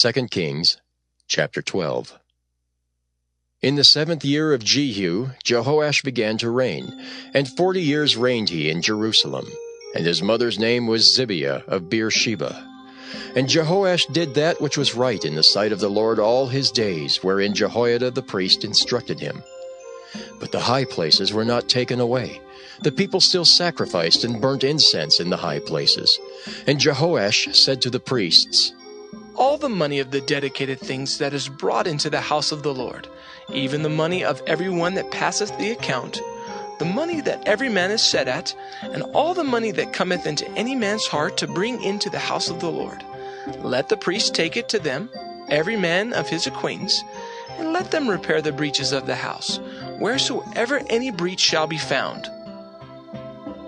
2 Kings chapter 12. In the seventh year of Jehu, Jehoash began to reign, and forty years reigned he in Jerusalem. And his mother's name was Zibiah of Beersheba. And Jehoash did that which was right in the sight of the Lord all his days, wherein Jehoiada the priest instructed him. But the high places were not taken away. The people still sacrificed and burnt incense in the high places. And Jehoash said to the priests, all the money of the dedicated things that is brought into the house of the Lord, even the money of every one that passeth the account, the money that every man is set at, and all the money that cometh into any man's heart to bring into the house of the Lord. Let the priest take it to them, every man of his acquaintance, and let them repair the breaches of the house, wheresoever any breach shall be found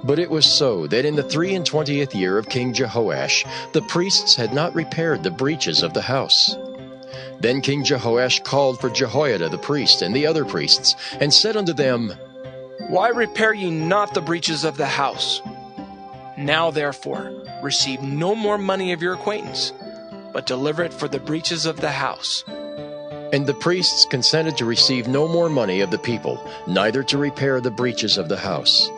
but it was so that in the three and twentieth year of King Jehoash, the priests had not repaired the breaches of the house. Then King Jehoash called for Jehoiada the priest and the other priests, and said unto them, Why repair ye not the breaches of the house? Now therefore receive no more money of your acquaintance, but deliver it for the breaches of the house. And the priests consented to receive no more money of the people, neither to repair the breaches of the house.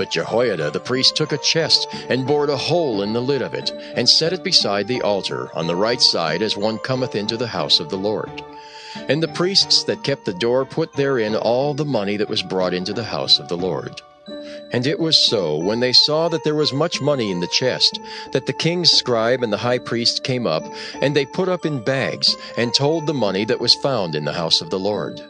But Jehoiada the priest took a chest and bored a hole in the lid of it, and set it beside the altar on the right side as one cometh into the house of the Lord. And the priests that kept the door put therein all the money that was brought into the house of the Lord. And it was so, when they saw that there was much money in the chest, that the king's scribe and the high priest came up, and they put up in bags, and told the money that was found in the house of the Lord.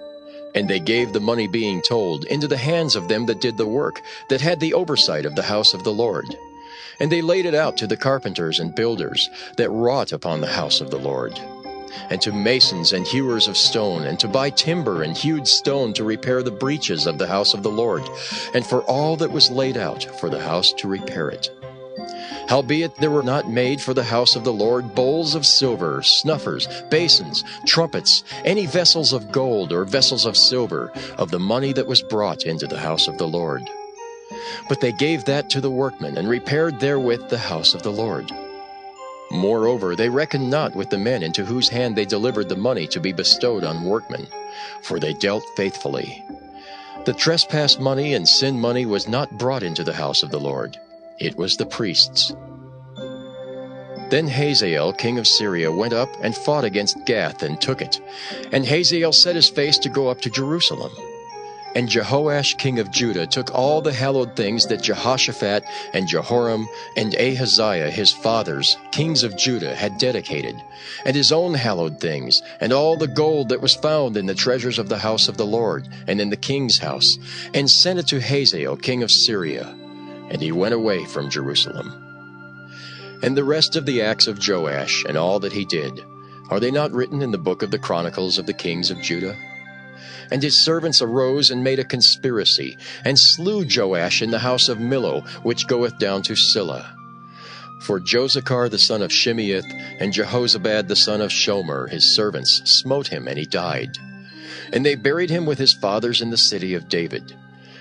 And they gave the money being told into the hands of them that did the work, that had the oversight of the house of the Lord. And they laid it out to the carpenters and builders that wrought upon the house of the Lord, and to masons and hewers of stone, and to buy timber and hewed stone to repair the breaches of the house of the Lord, and for all that was laid out for the house to repair it. Howbeit there were not made for the house of the Lord bowls of silver, snuffers, basins, trumpets, any vessels of gold or vessels of silver, of the money that was brought into the house of the Lord. But they gave that to the workmen, and repaired therewith the house of the Lord. Moreover, they reckoned not with the men into whose hand they delivered the money to be bestowed on workmen, for they dealt faithfully. The trespass money and sin money was not brought into the house of the Lord it was the priests. Then Hazael, king of Syria, went up and fought against Gath and took it. And Hazael set his face to go up to Jerusalem. And Jehoash, king of Judah, took all the hallowed things that Jehoshaphat and Jehoram and Ahaziah his fathers, kings of Judah, had dedicated, and his own hallowed things, and all the gold that was found in the treasures of the house of the Lord, and in the king's house, and sent it to Hazael, king of Syria and he went away from Jerusalem. And the rest of the acts of Joash and all that he did, are they not written in the book of the Chronicles of the kings of Judah? And his servants arose and made a conspiracy, and slew Joash in the house of Millo, which goeth down to Silla. For Jozachar the son of Shimeath and Jehozabad the son of Shomer, his servants, smote him, and he died. And they buried him with his fathers in the city of David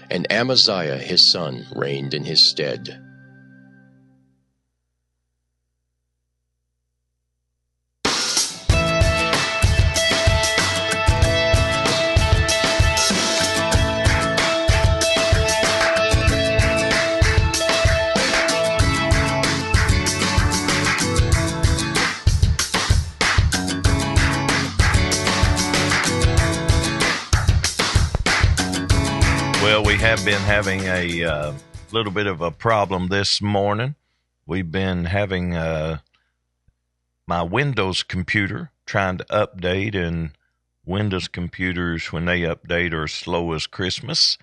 and Amaziah his son reigned in his stead. Have been having a uh, little bit of a problem this morning. We've been having uh, my Windows computer trying to update, and Windows computers, when they update, are slow as Christmas.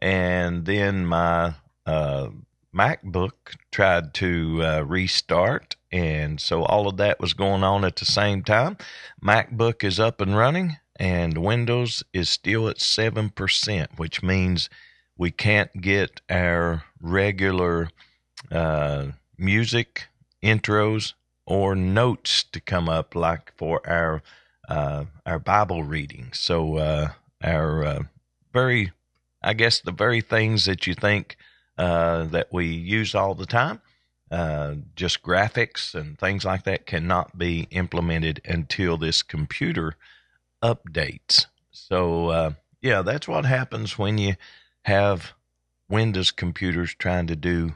And then my uh, MacBook tried to uh, restart, and so all of that was going on at the same time. MacBook is up and running, and Windows is still at 7%, which means we can't get our regular uh, music intros or notes to come up like for our uh, our Bible reading. So uh, our uh, very, I guess, the very things that you think uh, that we use all the time, uh, just graphics and things like that cannot be implemented until this computer updates. So, yeah, that's what happens when you have Windows computers trying to do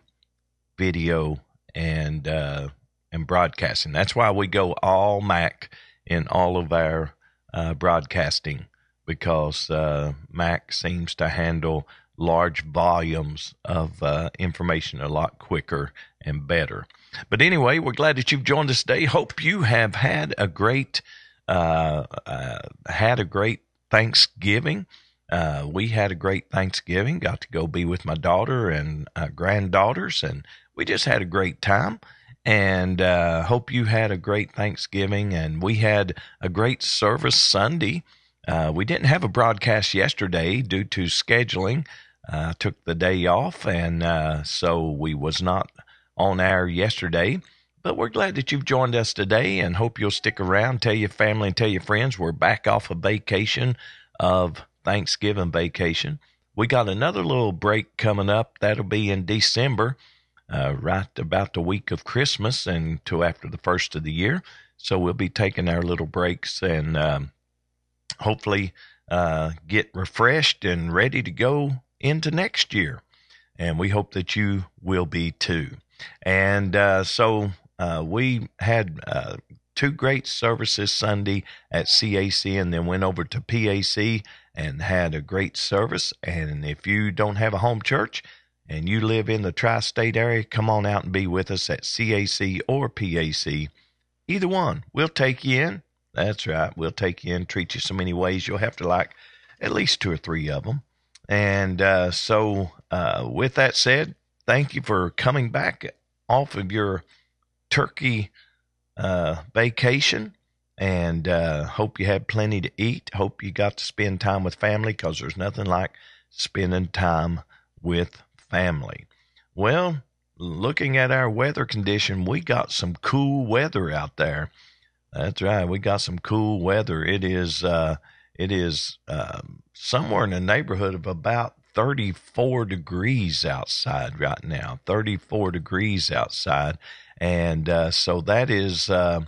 video and uh, and broadcasting. That's why we go all Mac in all of our uh, broadcasting because uh, Mac seems to handle large volumes of uh, information a lot quicker and better. But anyway, we're glad that you've joined us today. Hope you have had a great uh, uh, had a great Thanksgiving. Uh, we had a great Thanksgiving. Got to go be with my daughter and uh, granddaughters, and we just had a great time. And uh, hope you had a great Thanksgiving. And we had a great service Sunday. Uh, we didn't have a broadcast yesterday due to scheduling. Uh, took the day off, and uh, so we was not on air yesterday. But we're glad that you've joined us today, and hope you'll stick around. Tell your family and tell your friends we're back off a vacation of Thanksgiving vacation. We got another little break coming up. That'll be in December, uh, right about the week of Christmas and till after the first of the year. So we'll be taking our little breaks and um, hopefully uh, get refreshed and ready to go into next year. And we hope that you will be too. And uh, so uh, we had uh, two great services Sunday at CAC and then went over to PAC and had a great service. And if you don't have a home church and you live in the tri state area, come on out and be with us at CAC or PAC. Either one, we'll take you in. That's right, we'll take you in, treat you so many ways. You'll have to like at least two or three of them. And uh, so, uh, with that said, thank you for coming back off of your turkey uh, vacation and uh, hope you had plenty to eat. Hope you got to spend time with family because there's nothing like spending time with family. Well, looking at our weather condition, we got some cool weather out there. That's right, we got some cool weather. It is uh, it is um, somewhere in the neighborhood of about 34 degrees outside right now. 34 degrees outside, and uh, so that is uh,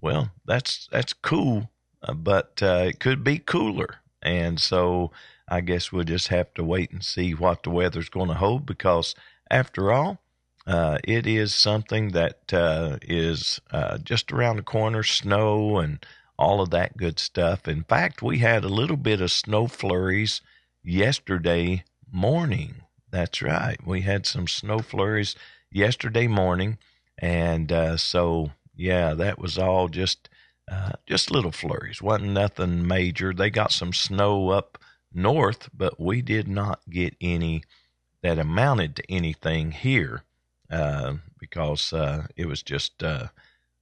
well, that's that's cool, uh, but uh, it could be cooler, and so I guess we'll just have to wait and see what the weather's going to hold because after all. Uh, it is something that uh, is just around the corner, snow and all of that good stuff. In fact, we had a little bit of snow flurries yesterday morning. That's right. We had some snow flurries yesterday morning. And uh, so, yeah, that was all just uh, just little flurries. wasn't nothing major. They got some snow up north, but we did not get any that amounted to anything here uh, because uh, it was just uh,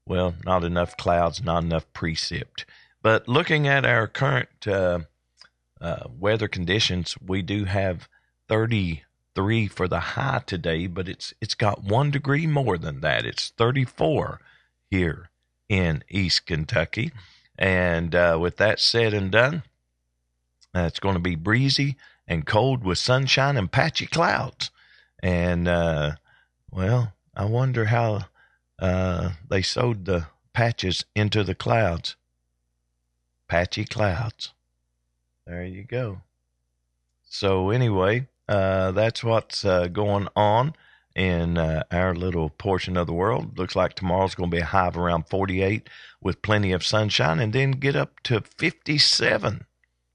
well, not enough clouds, not enough precip. But looking at our current uh, uh, weather conditions, we do have 33 for the high today, but it's it's got one degree more than that. It's 34 here in East Kentucky. And uh, with that said and done, uh, it's going to be breezy and cold with sunshine and patchy clouds. And uh, well, I wonder how uh, they sewed the patches into the clouds. Patchy clouds. There you go. So, anyway, uh, that's what's uh, going on in uh, our little portion of the world. Looks like tomorrow's going to be a high of around 48 with plenty of sunshine and then get up to 57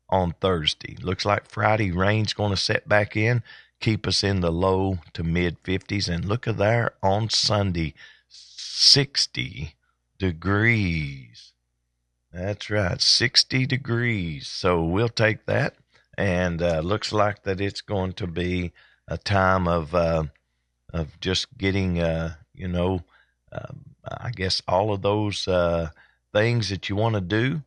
on Thursday. Looks like Friday rain's going to set back in, keep us in the low to mid 50s. And look at there on Sunday, 60 degrees. That's right, 60 degrees. So we'll take that. And uh, looks like that it's going to be a time of uh, of just getting, uh, you know, um, I guess all of those uh, things that you want to do.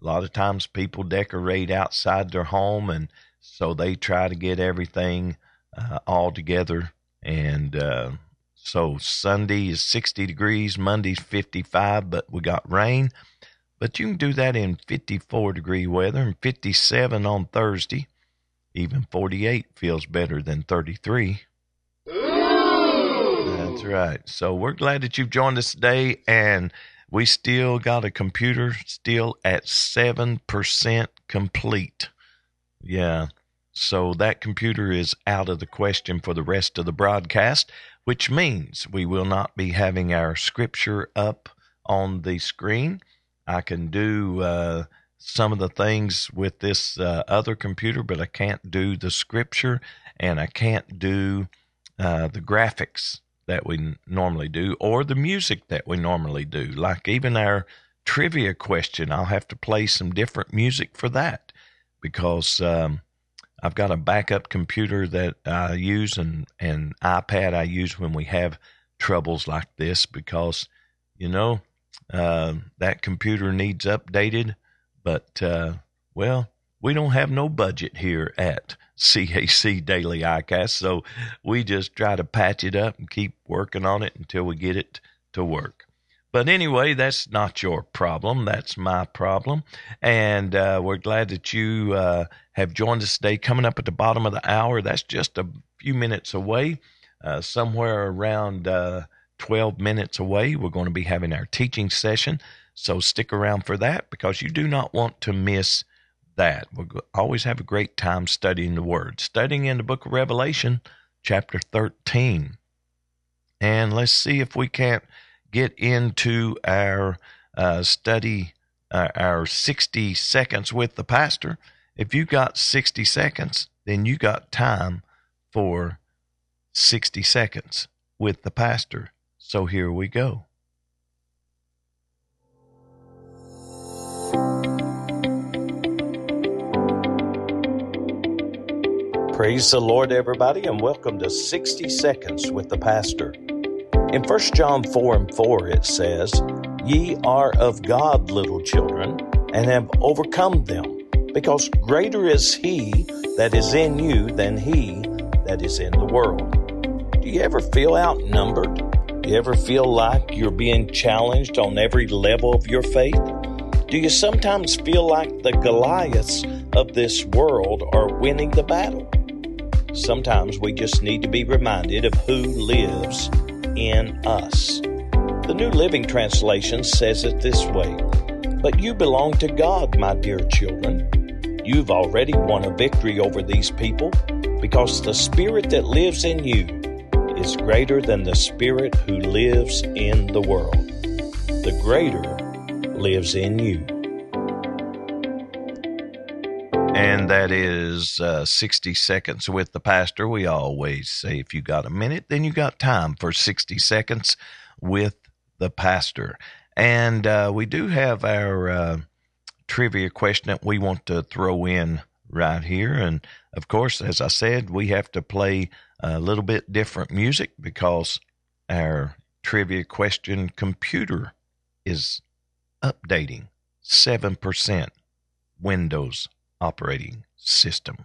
A lot of times people decorate outside their home, and so they try to get everything uh, all together. And uh, so Sunday is 60 degrees, Monday's 55, but we got rain. But you can do that in 54 degree weather and 57 on Thursday. Even 48 feels better than 33. That's right. So we're glad that you've joined us today, and we still got a computer still at 7% complete. Yeah. So that computer is out of the question for the rest of the broadcast, which means we will not be having our scripture up on the screen. I can do uh, some of the things with this uh, other computer, but I can't do the scripture and I can't do uh, the graphics that we normally do or the music that we normally do. Like even our trivia question, I'll have to play some different music for that because um, I've got a backup computer that I use and an iPad I use when we have troubles like this because you know uh, that computer needs updated, but uh, well we don't have no budget here at CAC Daily iCast, so we just try to patch it up and keep working on it until we get it to work. But anyway, that's not your problem. That's my problem. And uh, we're glad that you uh, have joined us today. Coming up at the bottom of the hour, that's just a few minutes away, uh, somewhere around uh, 12 minutes away. We're going to be having our teaching session. So stick around for that because you do not want to miss that. We'll always have a great time studying the Word, studying in the book of Revelation, chapter 13. And let's see if we can't get into our uh, study, uh, our 60 seconds with the pastor. If you got 60 seconds, then you got time for 60 seconds with the pastor. So here we go. Praise the Lord, everybody, and welcome to 60 Seconds with the Pastor. In 1 John 4 and 4, it says, Ye are of God, little children, and have overcome them, because greater is He that is in you than He that is in the world. Do you ever feel outnumbered? Do you ever feel like you're being challenged on every level of your faith? Do you sometimes feel like the Goliaths of this world are winning the battle? Sometimes we just need to be reminded of who lives in us. The New Living Translation says it this way But you belong to God, my dear children. You've already won a victory over these people because the Spirit that lives in you is greater than the Spirit who lives in the world. The greater lives in you. And that is uh, 60 seconds with the pastor. We always say if you got a minute, then you got time for 60 seconds with the pastor. And uh, we do have our uh, trivia question that we want to throw in right here. And of course, as I said, we have to play a little bit different music because our trivia question computer is updating 7% Windows operating system.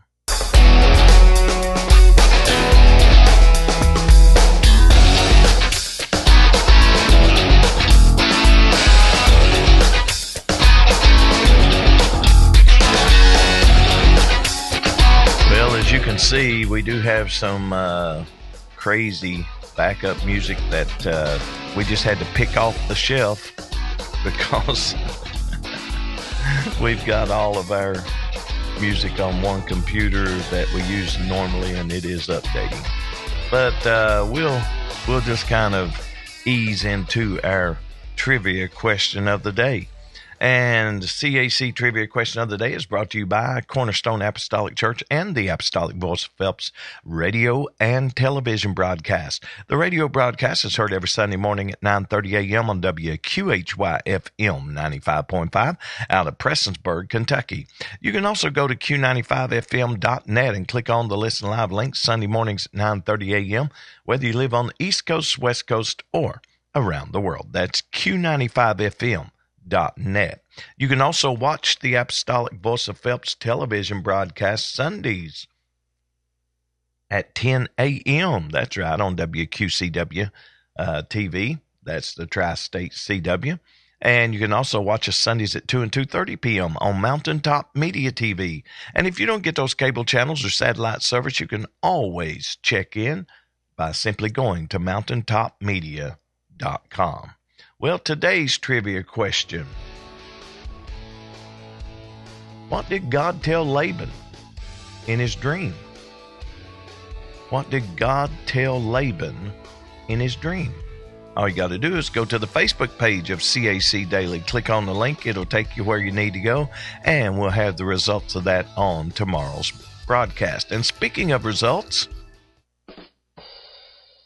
Well, as you can see, we do have some uh, crazy backup music that uh, we just had to pick off the shelf because we've got all of our music on one computer that we use normally, and it is updating. But uh, we'll we'll just kind of ease into our trivia question of the day. And CAC Trivia Question of the Day is brought to you by Cornerstone Apostolic Church and the Apostolic Voice of Phelps radio and television broadcast. The radio broadcast is heard every Sunday morning at 9.30 a.m. on WQHY FM 95.5 out of Prestonsburg, Kentucky. You can also go to Q95FM.net and click on the Listen Live link Sunday mornings at 9.30 a.m., whether you live on the East Coast, West Coast, or around the world. That's Q95FM net. You can also watch the Apostolic Voice of Phelps television broadcast Sundays at 10 a.m. That's right, on WQCW uh, TV. That's the Tri-State CW. And you can also watch us Sundays at 2 and 2.30 p.m. on Mountaintop Media TV. And if you don't get those cable channels or satellite service, you can always check in by simply going to mountaintopmedia.com. Well, today's trivia question What did God tell Laban in his dream? What did God tell Laban in his dream? All you got to do is go to the Facebook page of CAC Daily. Click on the link, it'll take you where you need to go, and we'll have the results of that on tomorrow's broadcast. And speaking of results,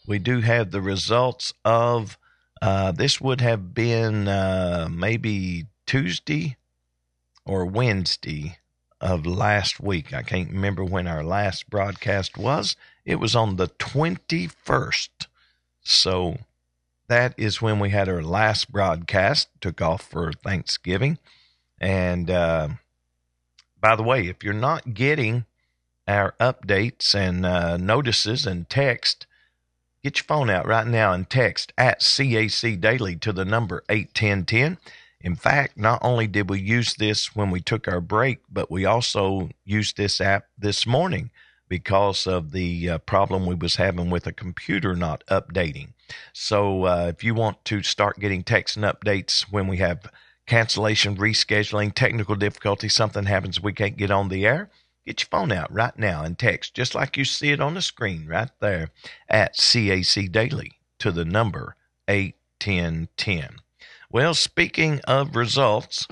we do have the results of uh, this would have been uh, maybe Tuesday or Wednesday of last week. I can't remember when our last broadcast was. It was on the 21st. So that is when we had our last broadcast, took off for Thanksgiving. And uh, by the way, if you're not getting our updates and uh, notices and text, get your phone out right now and text at CAC Daily to the number 81010. In fact, not only did we use this when we took our break, but we also used this app this morning because of the uh, problem we was having with a computer not updating. So uh, if you want to start getting texts and updates when we have cancellation, rescheduling, technical difficulty, something happens we can't get on the air, get your phone out right now and text just like you see it on the screen right there at CAC Daily to the number 81010. Well, speaking of results,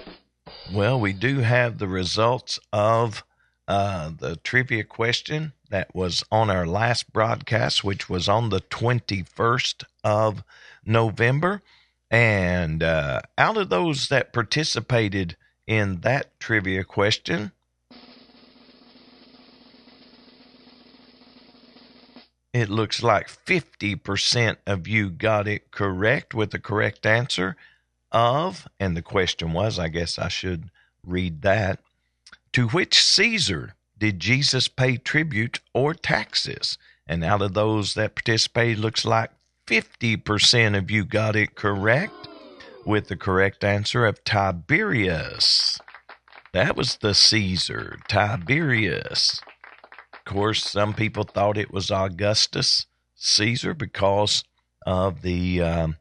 well, we do have the results of uh, the trivia question that was on our last broadcast, which was on the 21st of November. And uh, out of those that participated in that trivia question, it looks like 50% of you got it correct with the correct answer of, and the question was, I guess I should read that. To which Caesar did Jesus pay tribute or taxes? And out of those that participated, looks like 50% of you got it correct with the correct answer of Tiberius. That was the Caesar, Tiberius. Course, some people thought it was Augustus Caesar because of the um,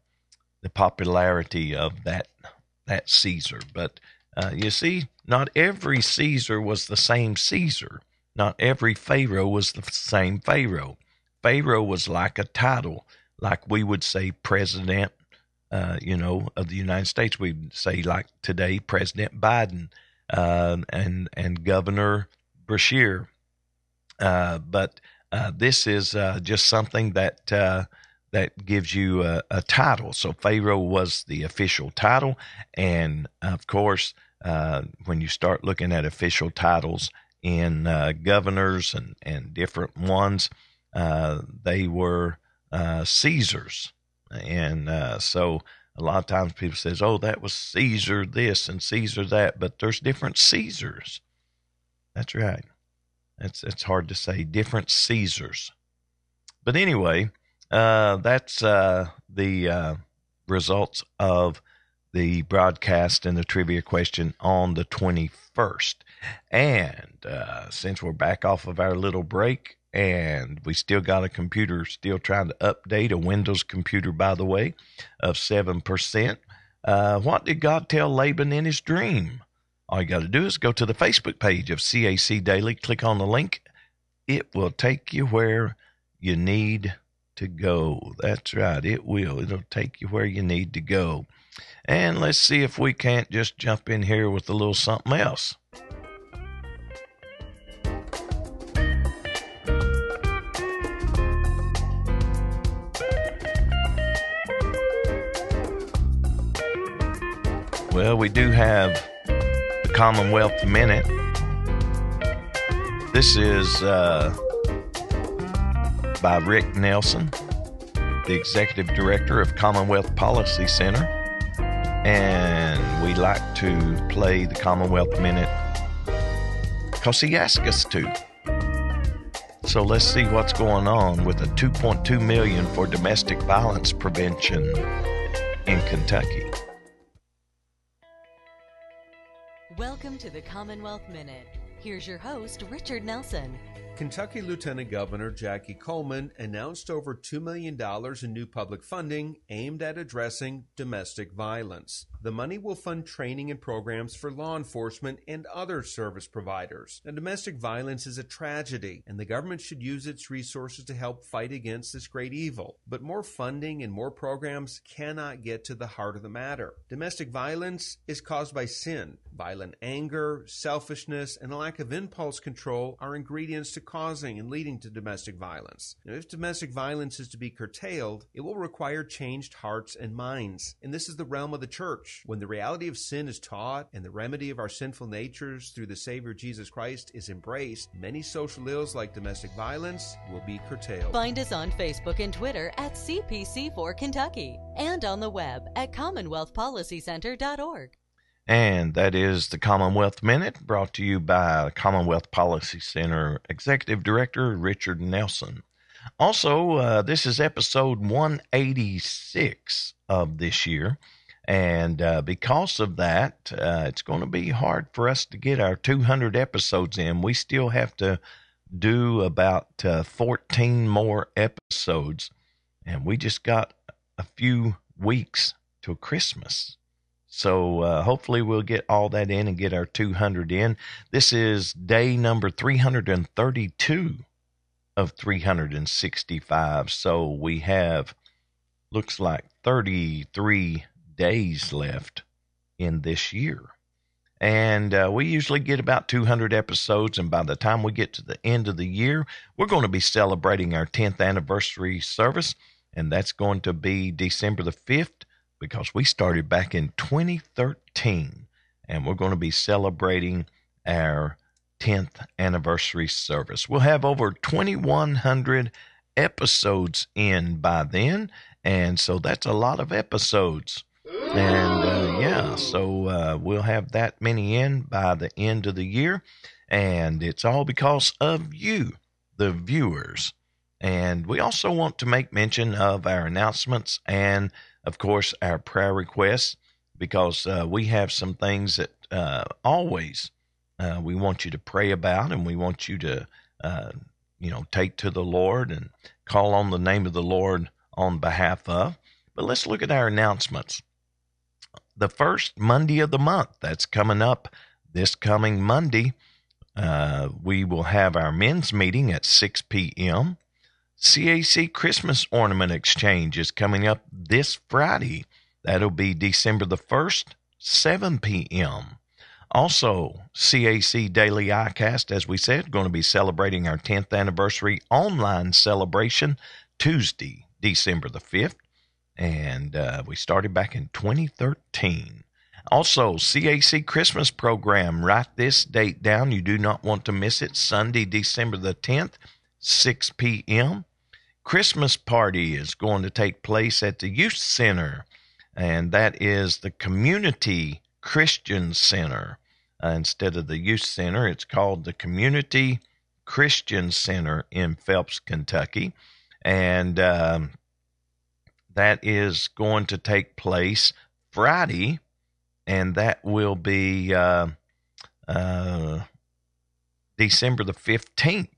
the popularity of that that Caesar. But uh, you see, not every Caesar was the same Caesar. Not every Pharaoh was the same Pharaoh. Pharaoh was like a title, like we would say President, uh, you know, of the United States. We'd say like today President Biden uh, and and Governor Beshear. Uh, but uh, this is uh, just something that that gives you a, a, title. So Pharaoh was the official title, and of course uh, when you start looking at official titles in uh, governors and, and different ones, uh, they were Caesars. And so a lot of times people says, oh, that was Caesar this and Caesar that, but there's different Caesars. That's right. It's, it's hard to say different Caesars. But anyway, that's the results of the broadcast and the trivia question on the 21st. And uh, since we're back off of our little break and we still got a computer, still trying to update a Windows computer, by the way, of 7%, uh, what did God tell Laban in his dream? All you got to do is go to the Facebook page of CAC Daily, click on the link. It will take you where you need to go. That's right, it will. It'll take you where you need to go. And let's see if we can't just jump in here with a little something else. Well, we do have Commonwealth Minute. This is uh, by Rick Nelson, the Executive Director of Commonwealth Policy Center and we like to play the Commonwealth Minute because he asked us to. So let's see what's going on with the 2.2 million for domestic violence prevention in Kentucky. Welcome to the Commonwealth Minute Here's your host, Richard Nelson. Kentucky Lieutenant Governor Jackie Coleman announced over $2 million in new public funding aimed at addressing domestic violence. The money will fund training and programs for law enforcement and other service providers. Now, domestic violence is a tragedy, and the government should use its resources to help fight against this great evil. But more funding and more programs cannot get to the heart of the matter. Domestic violence is caused by sin. Violent anger, selfishness, and a lack of impulse control are ingredients to causing and leading to domestic violence. Now, if domestic violence is to be curtailed, it will require changed hearts and minds. And this is the realm of the church. When the reality of sin is taught and the remedy of our sinful natures through the Savior Jesus Christ is embraced, many social ills like domestic violence will be curtailed. Find us on Facebook and Twitter at CPC4 Kentucky and on the web at CommonwealthPolicyCenter.org. And that is the Commonwealth Minute brought to you by Commonwealth Policy Center Executive Director Richard Nelson. Also, uh, this is episode 186 of this year. And uh, because of that, uh, it's going to be hard for us to get our 200 episodes in. We still have to do about uh, 14 more episodes. And we just got a few weeks till Christmas. So uh, hopefully we'll get all that in and get our 200 in. This is day number 332 of 365. So we have looks like 33 days left in this year. And uh, we usually get about 200 episodes. And by the time we get to the end of the year, we're going to be celebrating our 10th anniversary service. And that's going to be December the 5th because we started back in 2013 and we're going to be celebrating our 10th anniversary service. We'll have over 2,100 episodes in by then, and so that's a lot of episodes. And uh, yeah, so uh, we'll have that many in by the end of the year, and it's all because of you, the viewers. And we also want to make mention of our announcements and of course, our prayer requests, because uh, we have some things that uh, always uh, we want you to pray about and we want you to, uh, you know, take to the Lord and call on the name of the Lord on behalf of. But let's look at our announcements. The first Monday of the month, that's coming up this coming Monday. Uh, we will have our men's meeting at 6 p.m. CAC Christmas Ornament Exchange is coming up this Friday. That'll be December the 1st, 7 p.m. Also, CAC Daily iCast, as we said, going to be celebrating our 10th anniversary online celebration Tuesday, December the 5th. And uh, we started back in 2013. Also, CAC Christmas program. Write this date down. You do not want to miss it. Sunday, December the 10th 6 p.m. Christmas party is going to take place at the Youth Center, and that is the Community Christian Center. Uh, instead of the Youth Center, it's called the Community Christian Center in Phelps, Kentucky. And um, that is going to take place Friday, and that will be uh, uh, December the 15th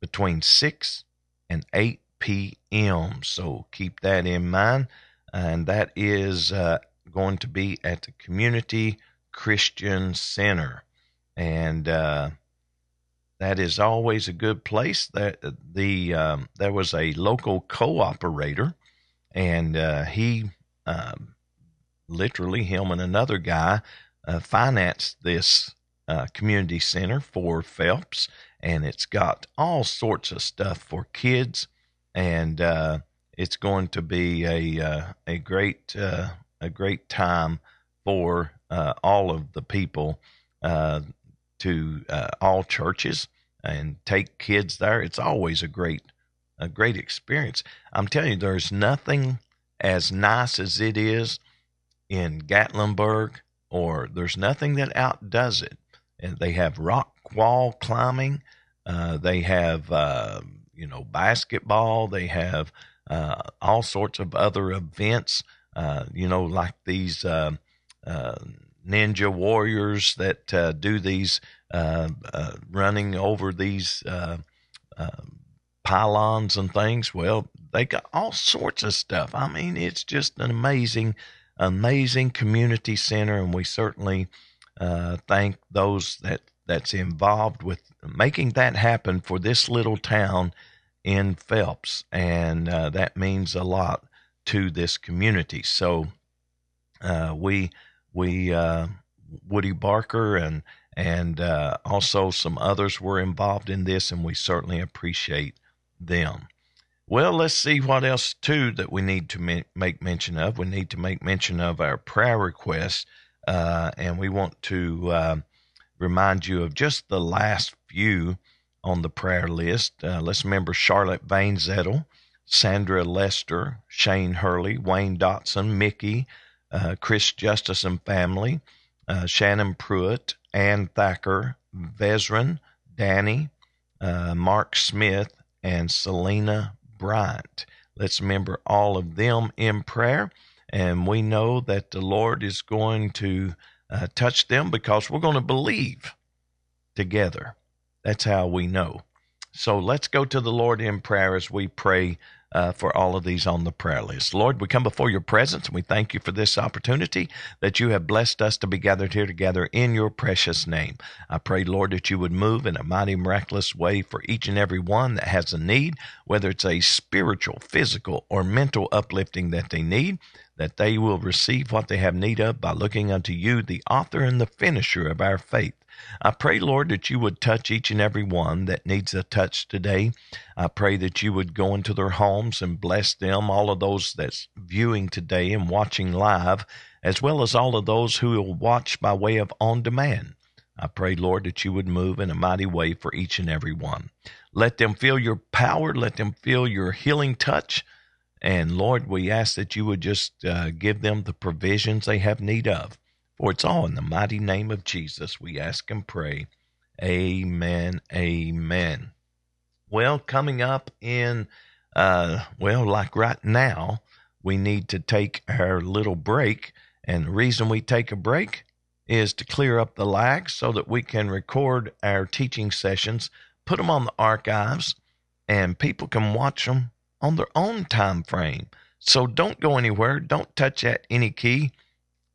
between 6 and 8 p.m. So keep that in mind. And that is uh, going to be at the Community Christian Center. And uh, that is always a good place. That the um, there was a local co-operator, and uh, he um, literally him and another guy uh, financed this uh, community center for Phelps, and it's got all sorts of stuff for kids, and uh, it's going to be a uh, a great uh, a great time for uh, all of the people uh, to all churches and take kids there. It's always a great a great experience. I'm telling you, there's nothing as nice as it is in Gatlinburg, or there's nothing that outdoes it. And they have rock wall climbing. Uh, they have, uh, you know, basketball. They have uh, all sorts of other events, uh, you know, like these uh, uh, ninja warriors that do these uh, uh, running over these uh, uh, pylons and things. Well, they got all sorts of stuff. I mean, it's just an amazing, amazing community center, and we certainly uh, thank those that that's involved with making that happen for this little town in Phelps, and uh, that means a lot to this community. So uh, we we uh, Woody Barker and and uh, also some others were involved in this, and we certainly appreciate them. Well, let's see what else too that we need to make mention of. We need to make mention of our prayer requests, uh, and we want to uh, remind you of just the last few on the prayer list. Uh, let's remember Charlotte Vane Zettel, Sandra Lester, Shane Hurley, Wayne Dotson, Mickey, uh, Chris Justice and family, uh, Shannon Pruitt, Ann Thacker, Vezran, Danny, uh, Mark Smith, and Selena Bryant. Let's remember all of them in prayer. And we know that the Lord is going to uh, touch them because we're going to believe together. That's how we know. So let's go to the Lord in prayer as we pray uh, for all of these on the prayer list. Lord, we come before your presence and we thank you for this opportunity that you have blessed us to be gathered here together in your precious name. I pray, Lord, that you would move in a mighty, miraculous way for each and every one that has a need, whether it's a spiritual, physical, or mental uplifting that they need that they will receive what they have need of by looking unto you, the author and the finisher of our faith. I pray, Lord, that you would touch each and every one that needs a touch today. I pray that you would go into their homes and bless them, all of those that's viewing today and watching live, as well as all of those who will watch by way of on demand. I pray, Lord, that you would move in a mighty way for each and every one. Let them feel your power. Let them feel your healing touch. And Lord, we ask that you would just uh, give them the provisions they have need of. For it's all in the mighty name of Jesus we ask and pray. Amen. Amen. Well, coming up in, uh, well, like right now, we need to take our little break. And the reason we take a break is to clear up the lag so that we can record our teaching sessions, put them on the archives, and people can watch them on their own time frame. So don't go anywhere. Don't touch at any key.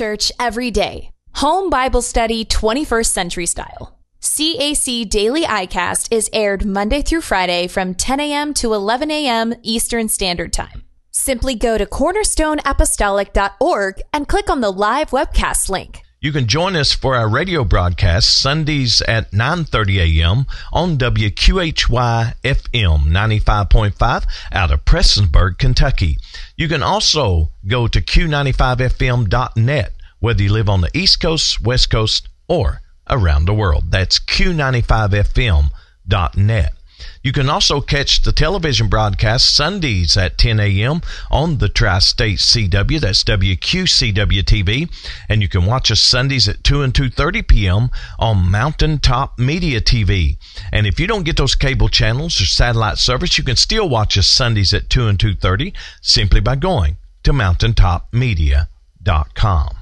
Church every day. Home Bible Study 21st Century Style. CAC Daily iCast is aired Monday through Friday from 10 a.m. to 11 a.m. Eastern Standard Time. Simply go to cornerstoneapostolic.org and click on the live webcast link. You can join us for our radio broadcast Sundays at 9:30 a.m. on WQHY FM 95.5 out of Prestonsburg, Kentucky. You can also go to q95fm.net whether you live on the East Coast, West Coast, or around the world. That's Q95FM.net. You can also catch the television broadcast Sundays at 10 a.m. on the Tri State CW. That's WQCW TV. And you can watch us Sundays at 2 and 2.30 p.m. on Mountaintop Media TV. And if you don't get those cable channels or satellite service, you can still watch us Sundays at 2 and 2.30 simply by going to mountaintopmedia.com.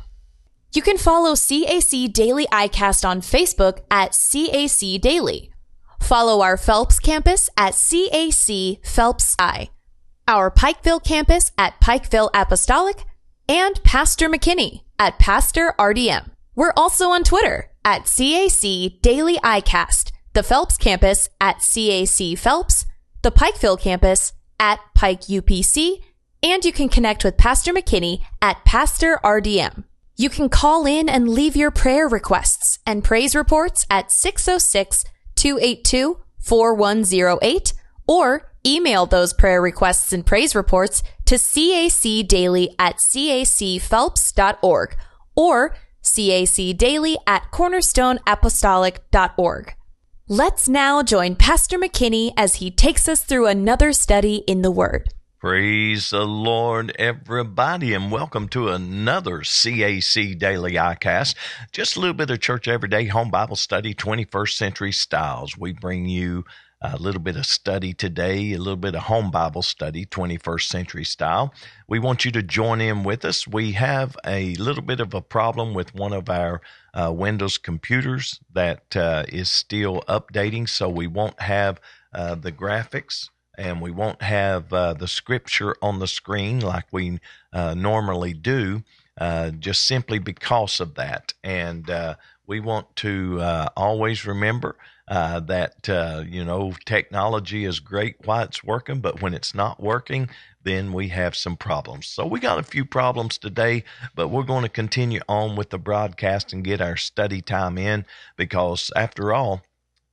You can follow CAC Daily iCast on Facebook at CAC Daily. Follow our Phelps campus at CAC Phelps I, our Pikeville campus at Pikeville Apostolic, and Pastor McKinney at Pastor RDM. We're also on Twitter at CAC Daily iCast, the Phelps campus at CAC Phelps, the Pikeville campus at Pike UPC, and you can connect with Pastor McKinney at Pastor RDM. You can call in and leave your prayer requests and praise reports at 606 282 4108 or email those prayer requests and praise reports to cacdaily at cacphelps.org or cacdaily at cornerstoneapostolic.org. Let's now join Pastor McKinney as he takes us through another study in the Word. Praise the Lord, everybody, and welcome to another CAC Daily iCast. Just a little bit of church everyday home Bible study, 21st century styles. We bring you a little bit of study today, a little bit of home Bible study, 21st century style. We want you to join in with us. We have a little bit of a problem with one of our uh, Windows computers that uh, is still updating, so we won't have uh, the graphics and we won't have uh, the scripture on the screen like we uh, normally do, uh, just simply because of that. And uh, we want to uh, always remember uh, that, you know, technology is great while it's working, but when it's not working, then we have some problems. So we got a few problems today, but we're going to continue on with the broadcast and get our study time in because, after all,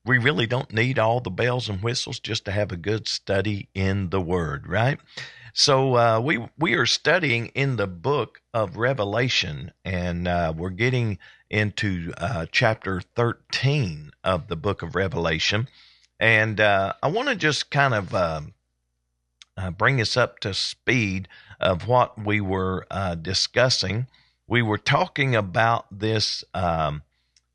we really don't need all the bells and whistles just to have a good study in the Word, right? So uh, we we are studying in the book of Revelation, and uh, we're getting into uh, chapter thirteen of the book of Revelation, and uh, I want to just kind of um, uh, bring us up to speed of what we were uh, discussing. We were talking about this um,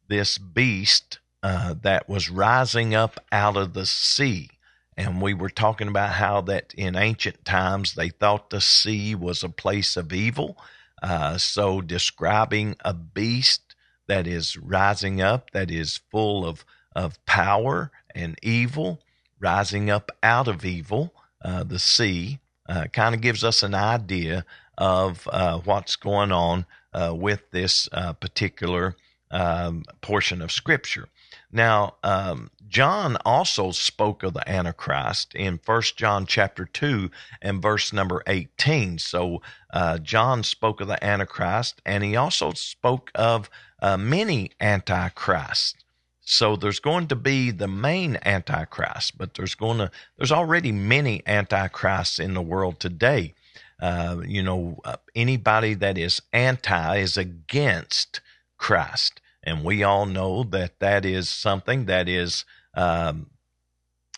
this beast uh, that was rising up out of the sea. And we were talking about how that in ancient times they thought the sea was a place of evil. Uh, so, describing a beast that is rising up, that is full of, of power and evil, rising up out of evil, uh, the sea, uh, kind of gives us an idea of uh, what's going on uh, with this particular um, portion of Scripture. Now, um, John also spoke of the Antichrist in First John chapter 2 and verse number 18. So, uh, John spoke of the Antichrist and he also spoke of uh, many Antichrists. So there's going to be the main Antichrist, but there's going to there's already many Antichrists in the world today. Uh, you know, uh, anybody that is anti is against Christ. And we all know that that is something that is, um,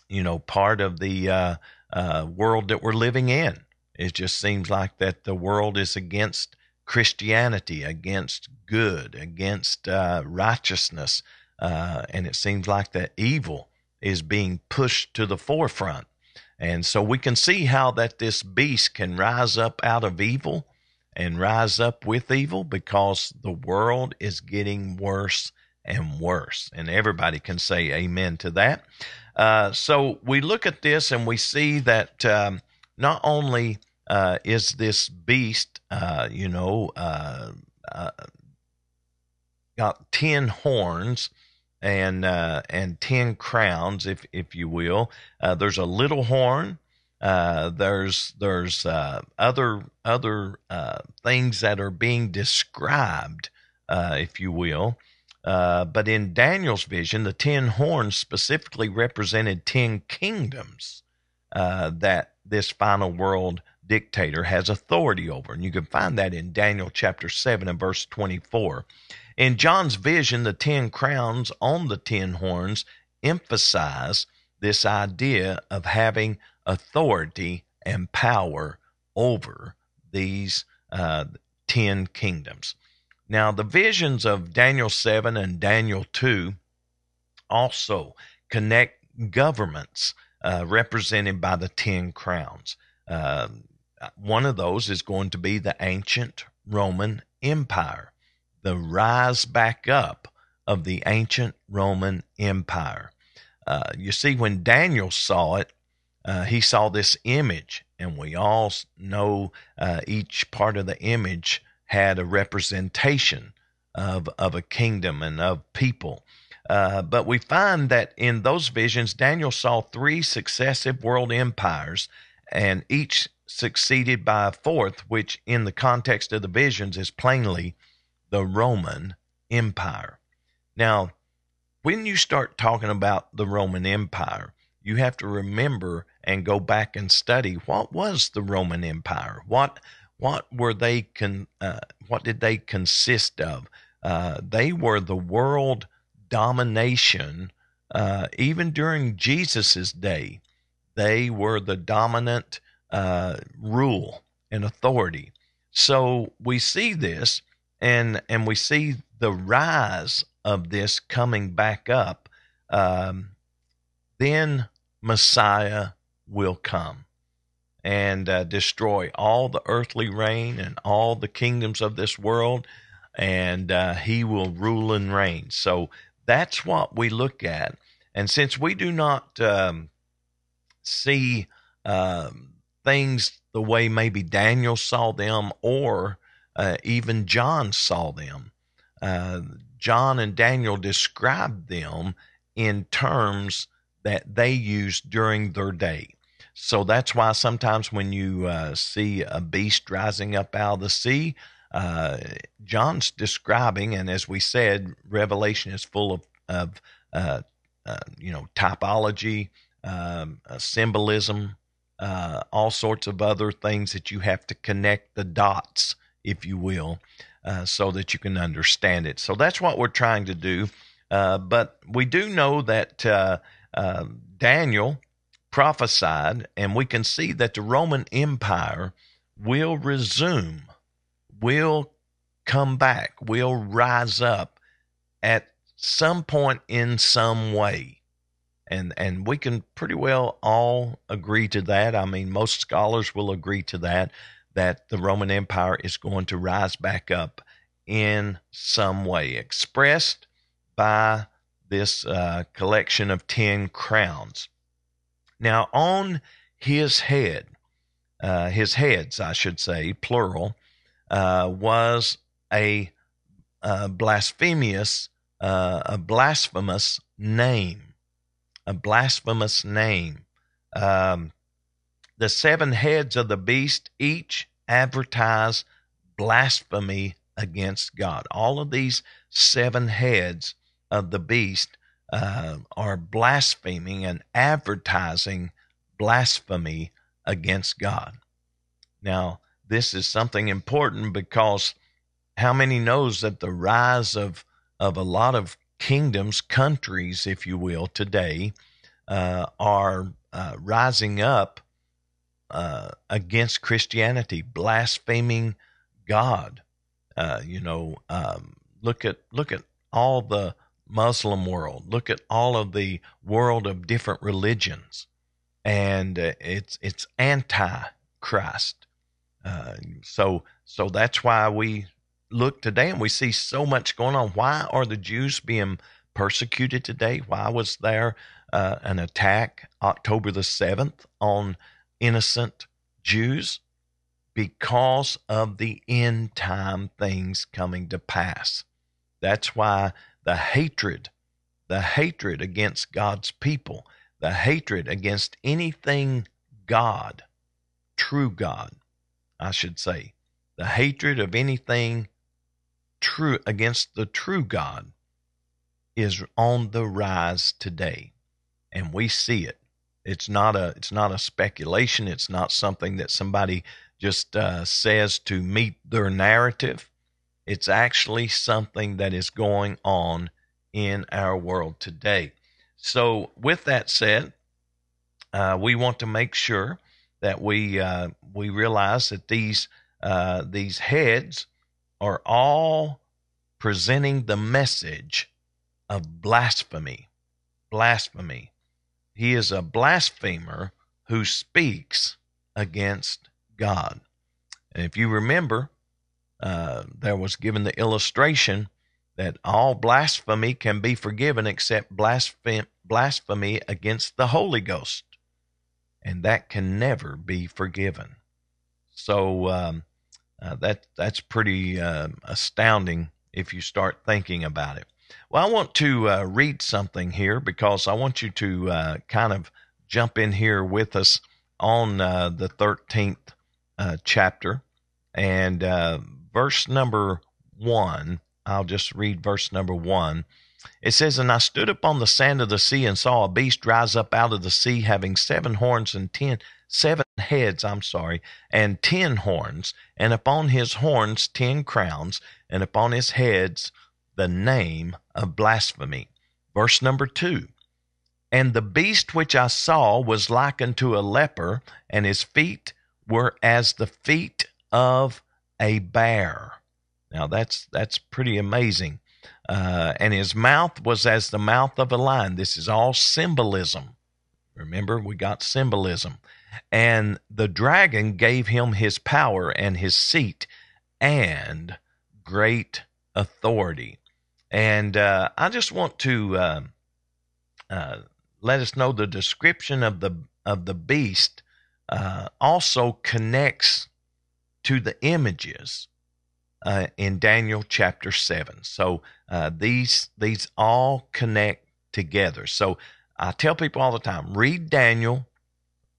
you know, part of the uh, uh, world that we're living in. It just seems like that the world is against Christianity, against good, against uh, righteousness. Uh, and it seems like that evil is being pushed to the forefront. And so we can see how that this beast can rise up out of evil and rise up with evil because the world is getting worse and worse. And everybody can say amen to that. Uh, so we look at this and we see that um, not only uh, is this beast, uh, you know, uh, uh, got 10 horns and uh, and 10 crowns, if, if you will, there's a little horn uh, there's there's uh, other other uh, things that are being described, uh, if you will. Uh, but in Daniel's vision, the ten horns specifically represented ten kingdoms that this final world dictator has authority over. And you can find that in Daniel chapter 7 and verse 24. In John's vision, the 10 crowns on the 10 horns emphasize this idea of having authority and power over these uh, 10 kingdoms. Now, the visions of Daniel 7 and Daniel 2 also connect governments uh, represented by the 10 crowns. Uh, one of those is going to be the ancient Roman Empire, the rise back up of the ancient Roman Empire. Uh, you see, when Daniel saw it, uh, he saw this image, and we all know uh, each part of the image had a representation of, of a kingdom and of people. Uh, but we find that in those visions, Daniel saw three successive world empires, and each succeeded by a fourth, which in the context of the visions is plainly the Roman Empire. Now, when you start talking about the Roman Empire, you have to remember and go back and study what was the Roman Empire? What what were they con, uh, what did they consist of? Uh, they were the world domination uh, even during Jesus's day. They were the dominant uh, rule and authority. So we see this, and and we see the rise of this coming back up, um, then Messiah will come and uh, destroy all the earthly reign and all the kingdoms of this world, and uh, he will rule and reign. So that's what we look at. And since we do not um, see um, things the way maybe Daniel saw them or uh, even John saw them, uh, John and Daniel described them in terms that they use during their day. So that's why sometimes when you uh, see a beast rising up out of the sea, uh, John's describing, and as we said, Revelation is full of, of uh, uh you know, typology, um, uh, symbolism, uh, all sorts of other things that you have to connect the dots, if you will. So that you can understand it. So that's what we're trying to do. But we do know that uh, Daniel prophesied, and we can see that the Roman Empire will resume, will come back, will rise up at some point in some way. And, and we can pretty well all agree to that. I mean, most scholars will agree to that that the Roman Empire is going to rise back up in some way, expressed by this uh, collection of 10 crowns. Now, on his head, uh, his heads, I should say, plural, uh, was a, a uh, blasphemous, uh, a blasphemous name, a blasphemous name. Um, the seven heads of the beast each advertise blasphemy against God. All of these seven heads of the beast uh, are blaspheming and advertising blasphemy against God. Now, this is something important because how many knows that the rise of of a lot of kingdoms, countries, if you will, today uh, are uh, rising up uh, against Christianity, blaspheming God. Uh, you know, um, look at look at all the Muslim world. Look at all of the world of different religions, and uh, it's it's anti Christ. Uh, so so that's why we look today and we see so much going on. Why are the Jews being persecuted today? Why was there uh, an attack October the seventh on innocent Jews because of the end time things coming to pass. That's why the hatred, the hatred against God's people, the hatred against anything God, true God, I should say, the hatred of anything true against the true God is on the rise today. And we see it. It's not a it's not a speculation. It's not something that somebody just uh, says to meet their narrative. It's actually something that is going on in our world today. So, with that said, uh, we want to make sure that we uh, we realize that these uh, these heads are all presenting the message of blasphemy. Blasphemy. He is a blasphemer who speaks against God. And if you remember, uh, there was given the illustration that all blasphemy can be forgiven except blasphemy, against the Holy Ghost. And that can never be forgiven. So um, uh, that that's pretty uh, astounding if you start thinking about it. Well, I want to uh, read something here because I want you to uh, kind of jump in here with us on uh, the 13th uh, chapter and verse number one. I'll just read verse number one. It says, And I stood upon the sand of the sea and saw a beast rise up out of the sea, having seven horns and ten, seven heads, I'm sorry, and ten horns, and upon his horns ten crowns, and upon his heads the name of blasphemy. Verse number two. And the beast which I saw was like unto a leper, and his feet were as the feet of a bear. Now that's that's pretty amazing. Uh, and his mouth was as the mouth of a lion. This is all symbolism. Remember, we got symbolism. And the dragon gave him his power and his seat and great authority. And uh, I just want to uh, uh, let us know the description of the of the beast uh, also connects to the images uh, in Daniel chapter seven. So uh, these these all connect together. So I tell people all the time: read Daniel,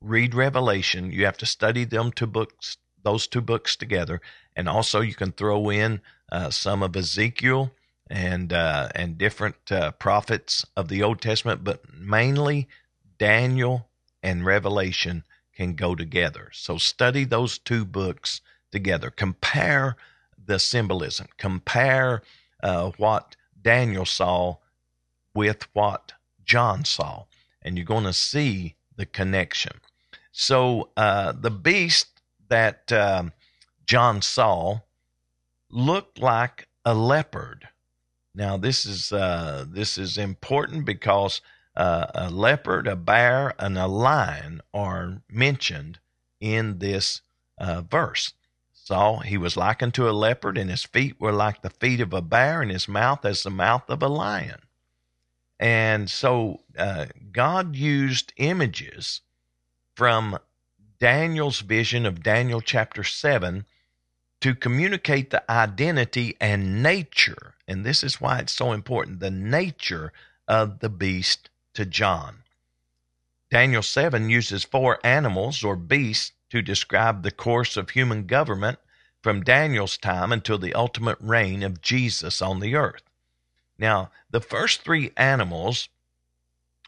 read Revelation. You have to study them two books, those two books together, and also you can throw in uh, some of Ezekiel and uh, and different uh, prophets of the Old Testament, but mainly Daniel and Revelation can go together. So study those two books together. Compare the symbolism. Compare uh, what Daniel saw with what John saw, and you're going to see the connection. So uh, the beast that um, John saw looked like a leopard. Now this is uh, this is important because uh, a leopard, a bear, and a lion are mentioned in this uh, verse. Saw he was like unto a leopard, and his feet were like the feet of a bear, and his mouth as the mouth of a lion. And so uh, God used images from Daniel's vision of Daniel chapter 7 to communicate the identity and nature, and this is why it's so important the nature of the beast to John. Daniel 7 uses four animals or beasts to describe the course of human government from Daniel's time until the ultimate reign of Jesus on the earth. Now, the first three animals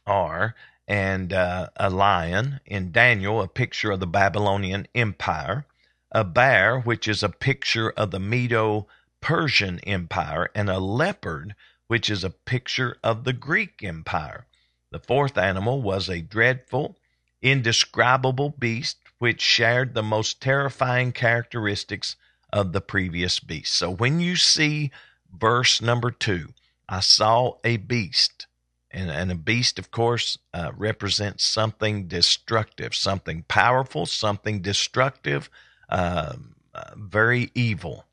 are and uh, a lion in Daniel, a picture of the Babylonian Empire, a bear, which is a picture of the Medo Persian Empire, and a leopard, which is a picture of the Greek Empire. The fourth animal was a dreadful, indescribable beast which shared the most terrifying characteristics of the previous beast. So when you see verse number two, I saw a beast. And, and a beast, of course, uh, represents something destructive, something powerful, something destructive, uh, uh, very evil.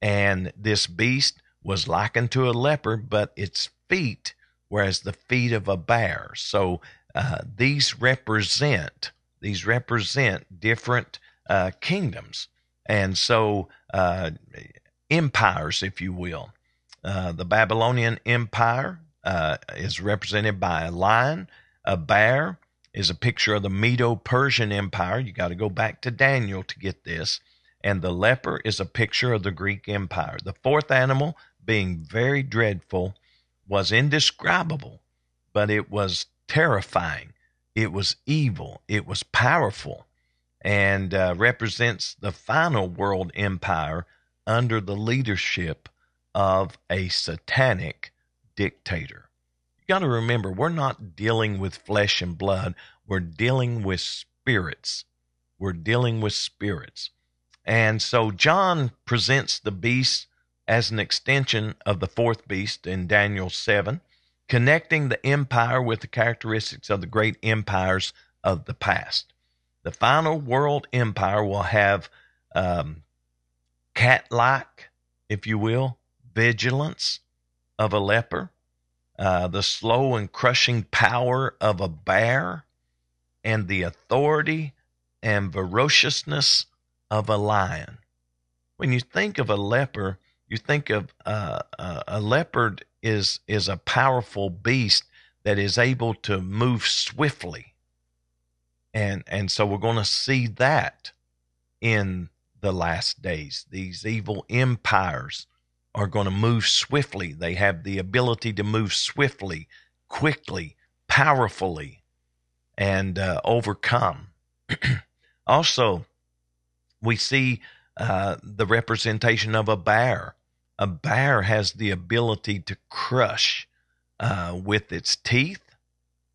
And this beast was likened to a leopard, but its feet were as the feet of a bear. So uh, these represent these represent different uh, kingdoms, and so uh, empires, if you will. Uh, the Babylonian Empire uh, is represented by a lion. A bear is a picture of the Medo-Persian Empire. You got to go back to Daniel to get this. And the leper is a picture of the Greek Empire. The fourth animal, being very dreadful, was indescribable, but it was terrifying. It was evil, it was powerful, and uh, represents the final world empire under the leadership of a satanic dictator. You got to remember, we're not dealing with flesh and blood, we're dealing with spirits. We're dealing with spirits. And so John presents the beast as an extension of the fourth beast in Daniel 7 connecting the empire with the characteristics of the great empires of the past. The final world empire will have um, cat like, if you will, vigilance of a leper, uh, the slow and crushing power of a bear, and the authority and ferociousness of a lion. When you think of a leper, you think of uh, a leopard is is a powerful beast that is able to move swiftly. And and so we're going to see that in the last days. These evil empires are going to move swiftly. They have the ability to move swiftly quickly powerfully and uh, overcome. Also we see uh, the representation of a bear a bear has the ability to crush uh, with its teeth.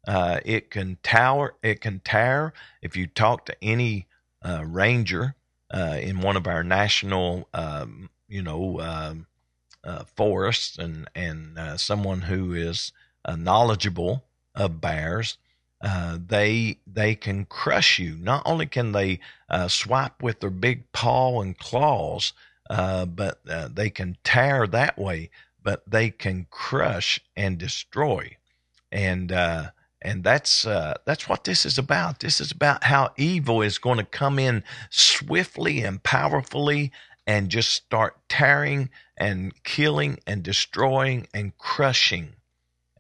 Uh, it can tower. It can tear. If you talk to any uh, ranger uh, in one of our national, um, you know, um, uh, forests, and and uh, someone who is knowledgeable of bears, they they can crush you. Not only can they swipe with their big paw and claws, uh, but uh, they can tear that way, but they can crush and destroy, and uh, and that's uh, that's what this is about. This is about how evil is going to come in swiftly and powerfully and just start tearing and killing and destroying and crushing,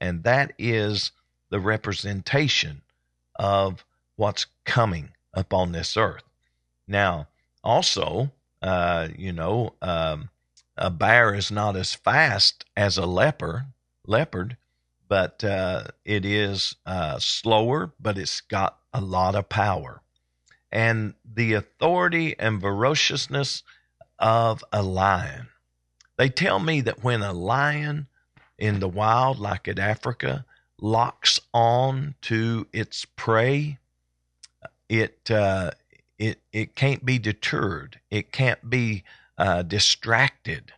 and that is the representation of what's coming upon this earth. Now, also, uh, you know, um, a bear is not as fast as a leopard, leopard, but uh, it is uh, slower, but it's got a lot of power. And the authority and ferociousness of a lion. They tell me that when a lion in the wild, like in Africa, locks on to its prey, it uh, it it can't be deterred. It can't be uh, distracted.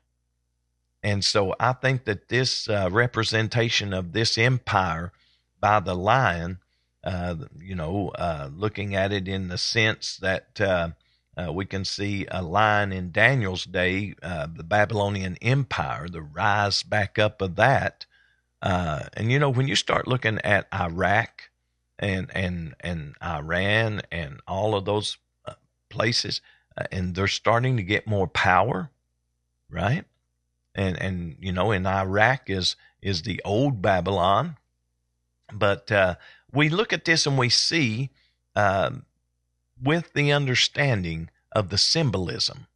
And so I think that this uh, representation of this empire by the lion, uh, you know, uh, looking at it in the sense that uh, uh, we can see a lion in Daniel's day, the Babylonian Empire, the rise back up of that. and you know, when you start looking at Iraq and and and Iran and all of those places, uh, and they're starting to get more power, right? And and you know, in Iraq is is the old Babylon, but uh, we look at this and we see, uh, with the understanding of the symbolism,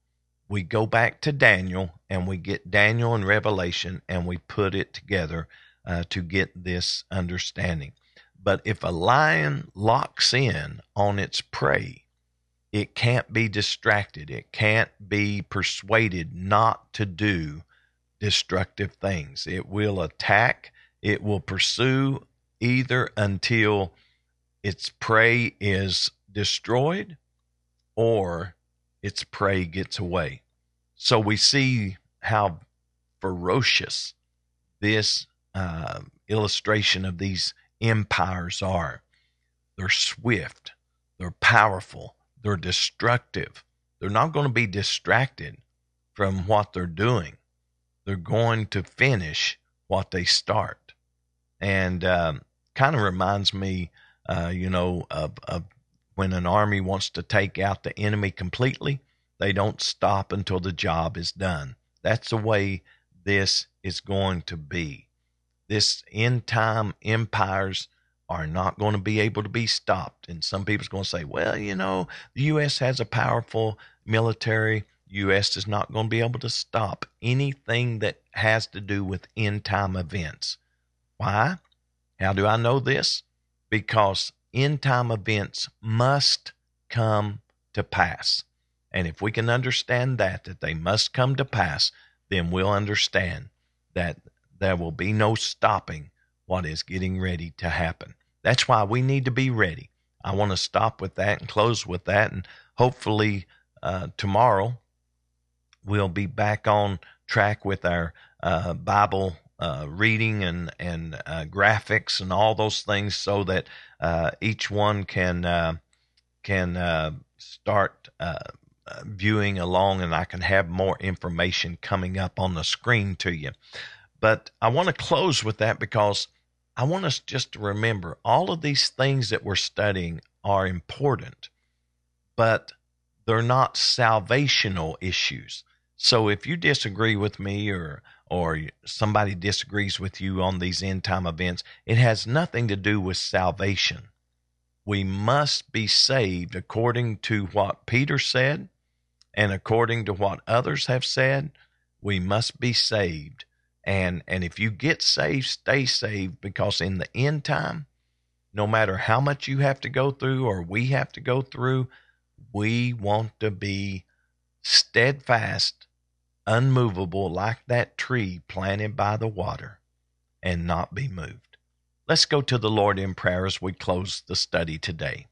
we go back to Daniel and we get Daniel and Revelation and we put it together uh, to get this understanding. But if a lion locks in on its prey, it can't be distracted. It can't be persuaded not to do destructive things. It will attack, it will pursue either until its prey is destroyed or its prey gets away. So we see how ferocious this uh, illustration of these empires are. They're swift, they're powerful, they're destructive. They're not going to be distracted from what they're doing. They're going to finish what they start. And um, kind of reminds me, uh, you know, of, of when an army wants to take out the enemy completely, they don't stop until the job is done. That's the way this is going to be. This end time empires are not going to be able to be stopped. And some people's going to say, well, you know, the U.S. has a powerful military. U.S. is not going to be able to stop anything that has to do with end time events. Why? How do I know this? Because end time events must come to pass. And if we can understand that, that they must come to pass, then we'll understand that there will be no stopping what is getting ready to happen. That's why we need to be ready. I want to stop with that and close with that. And hopefully, uh, tomorrow we'll be back on track with our uh, Bible uh, reading and and uh, graphics and all those things, so that uh, each one can uh, can uh, start viewing along, and I can have more information coming up on the screen to you. But I want to close with that because I want us just to remember all of these things that we're studying are important, but they're not salvational issues. So if you disagree with me or or somebody disagrees with you on these end time events, it has nothing to do with salvation. We must be saved according to what Peter said and according to what others have said. We must be saved. And and if you get saved, stay saved because in the end time, no matter how much you have to go through or we have to go through, we want to be steadfast unmovable like that tree planted by the water, and not be moved. Let's go to the Lord in prayer as we close the study today.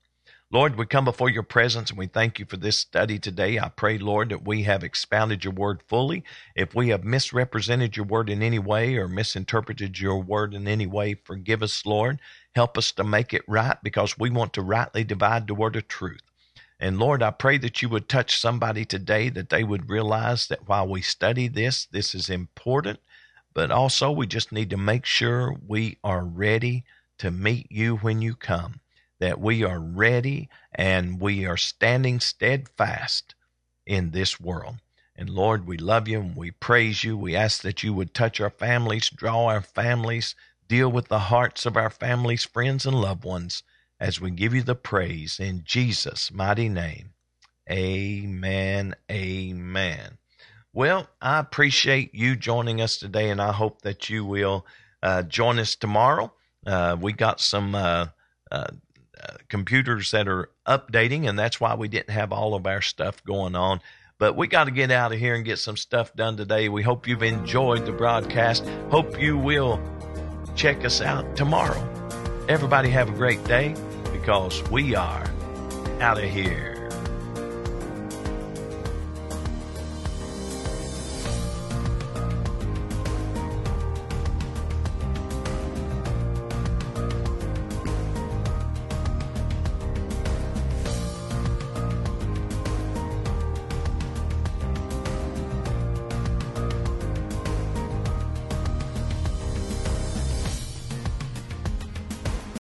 Lord, we come before your presence and we thank you for this study today. I pray, Lord, that we have expounded your word fully. If we have misrepresented your word in any way or misinterpreted your word in any way, forgive us, Lord. Help us to make it right because we want to rightly divide the word of truth. And Lord, I pray that you would touch somebody today, that they would realize that while we study this, this is important, but also we just need to make sure we are ready to meet you when you come, that we are ready and we are standing steadfast in this world. And Lord, we love you and we praise you. We ask that you would touch our families, draw our families, deal with the hearts of our families, friends, and loved ones as we give you the praise in Jesus' mighty name. Amen. Amen. Well, I appreciate you joining us today, and I hope that you will uh, join us tomorrow. Uh, we got some uh, uh, computers that are updating, and that's why we didn't have all of our stuff going on. But we got to get out of here and get some stuff done today. We hope you've enjoyed the broadcast. Hope you will check us out tomorrow. Everybody have a great day because we are out of here.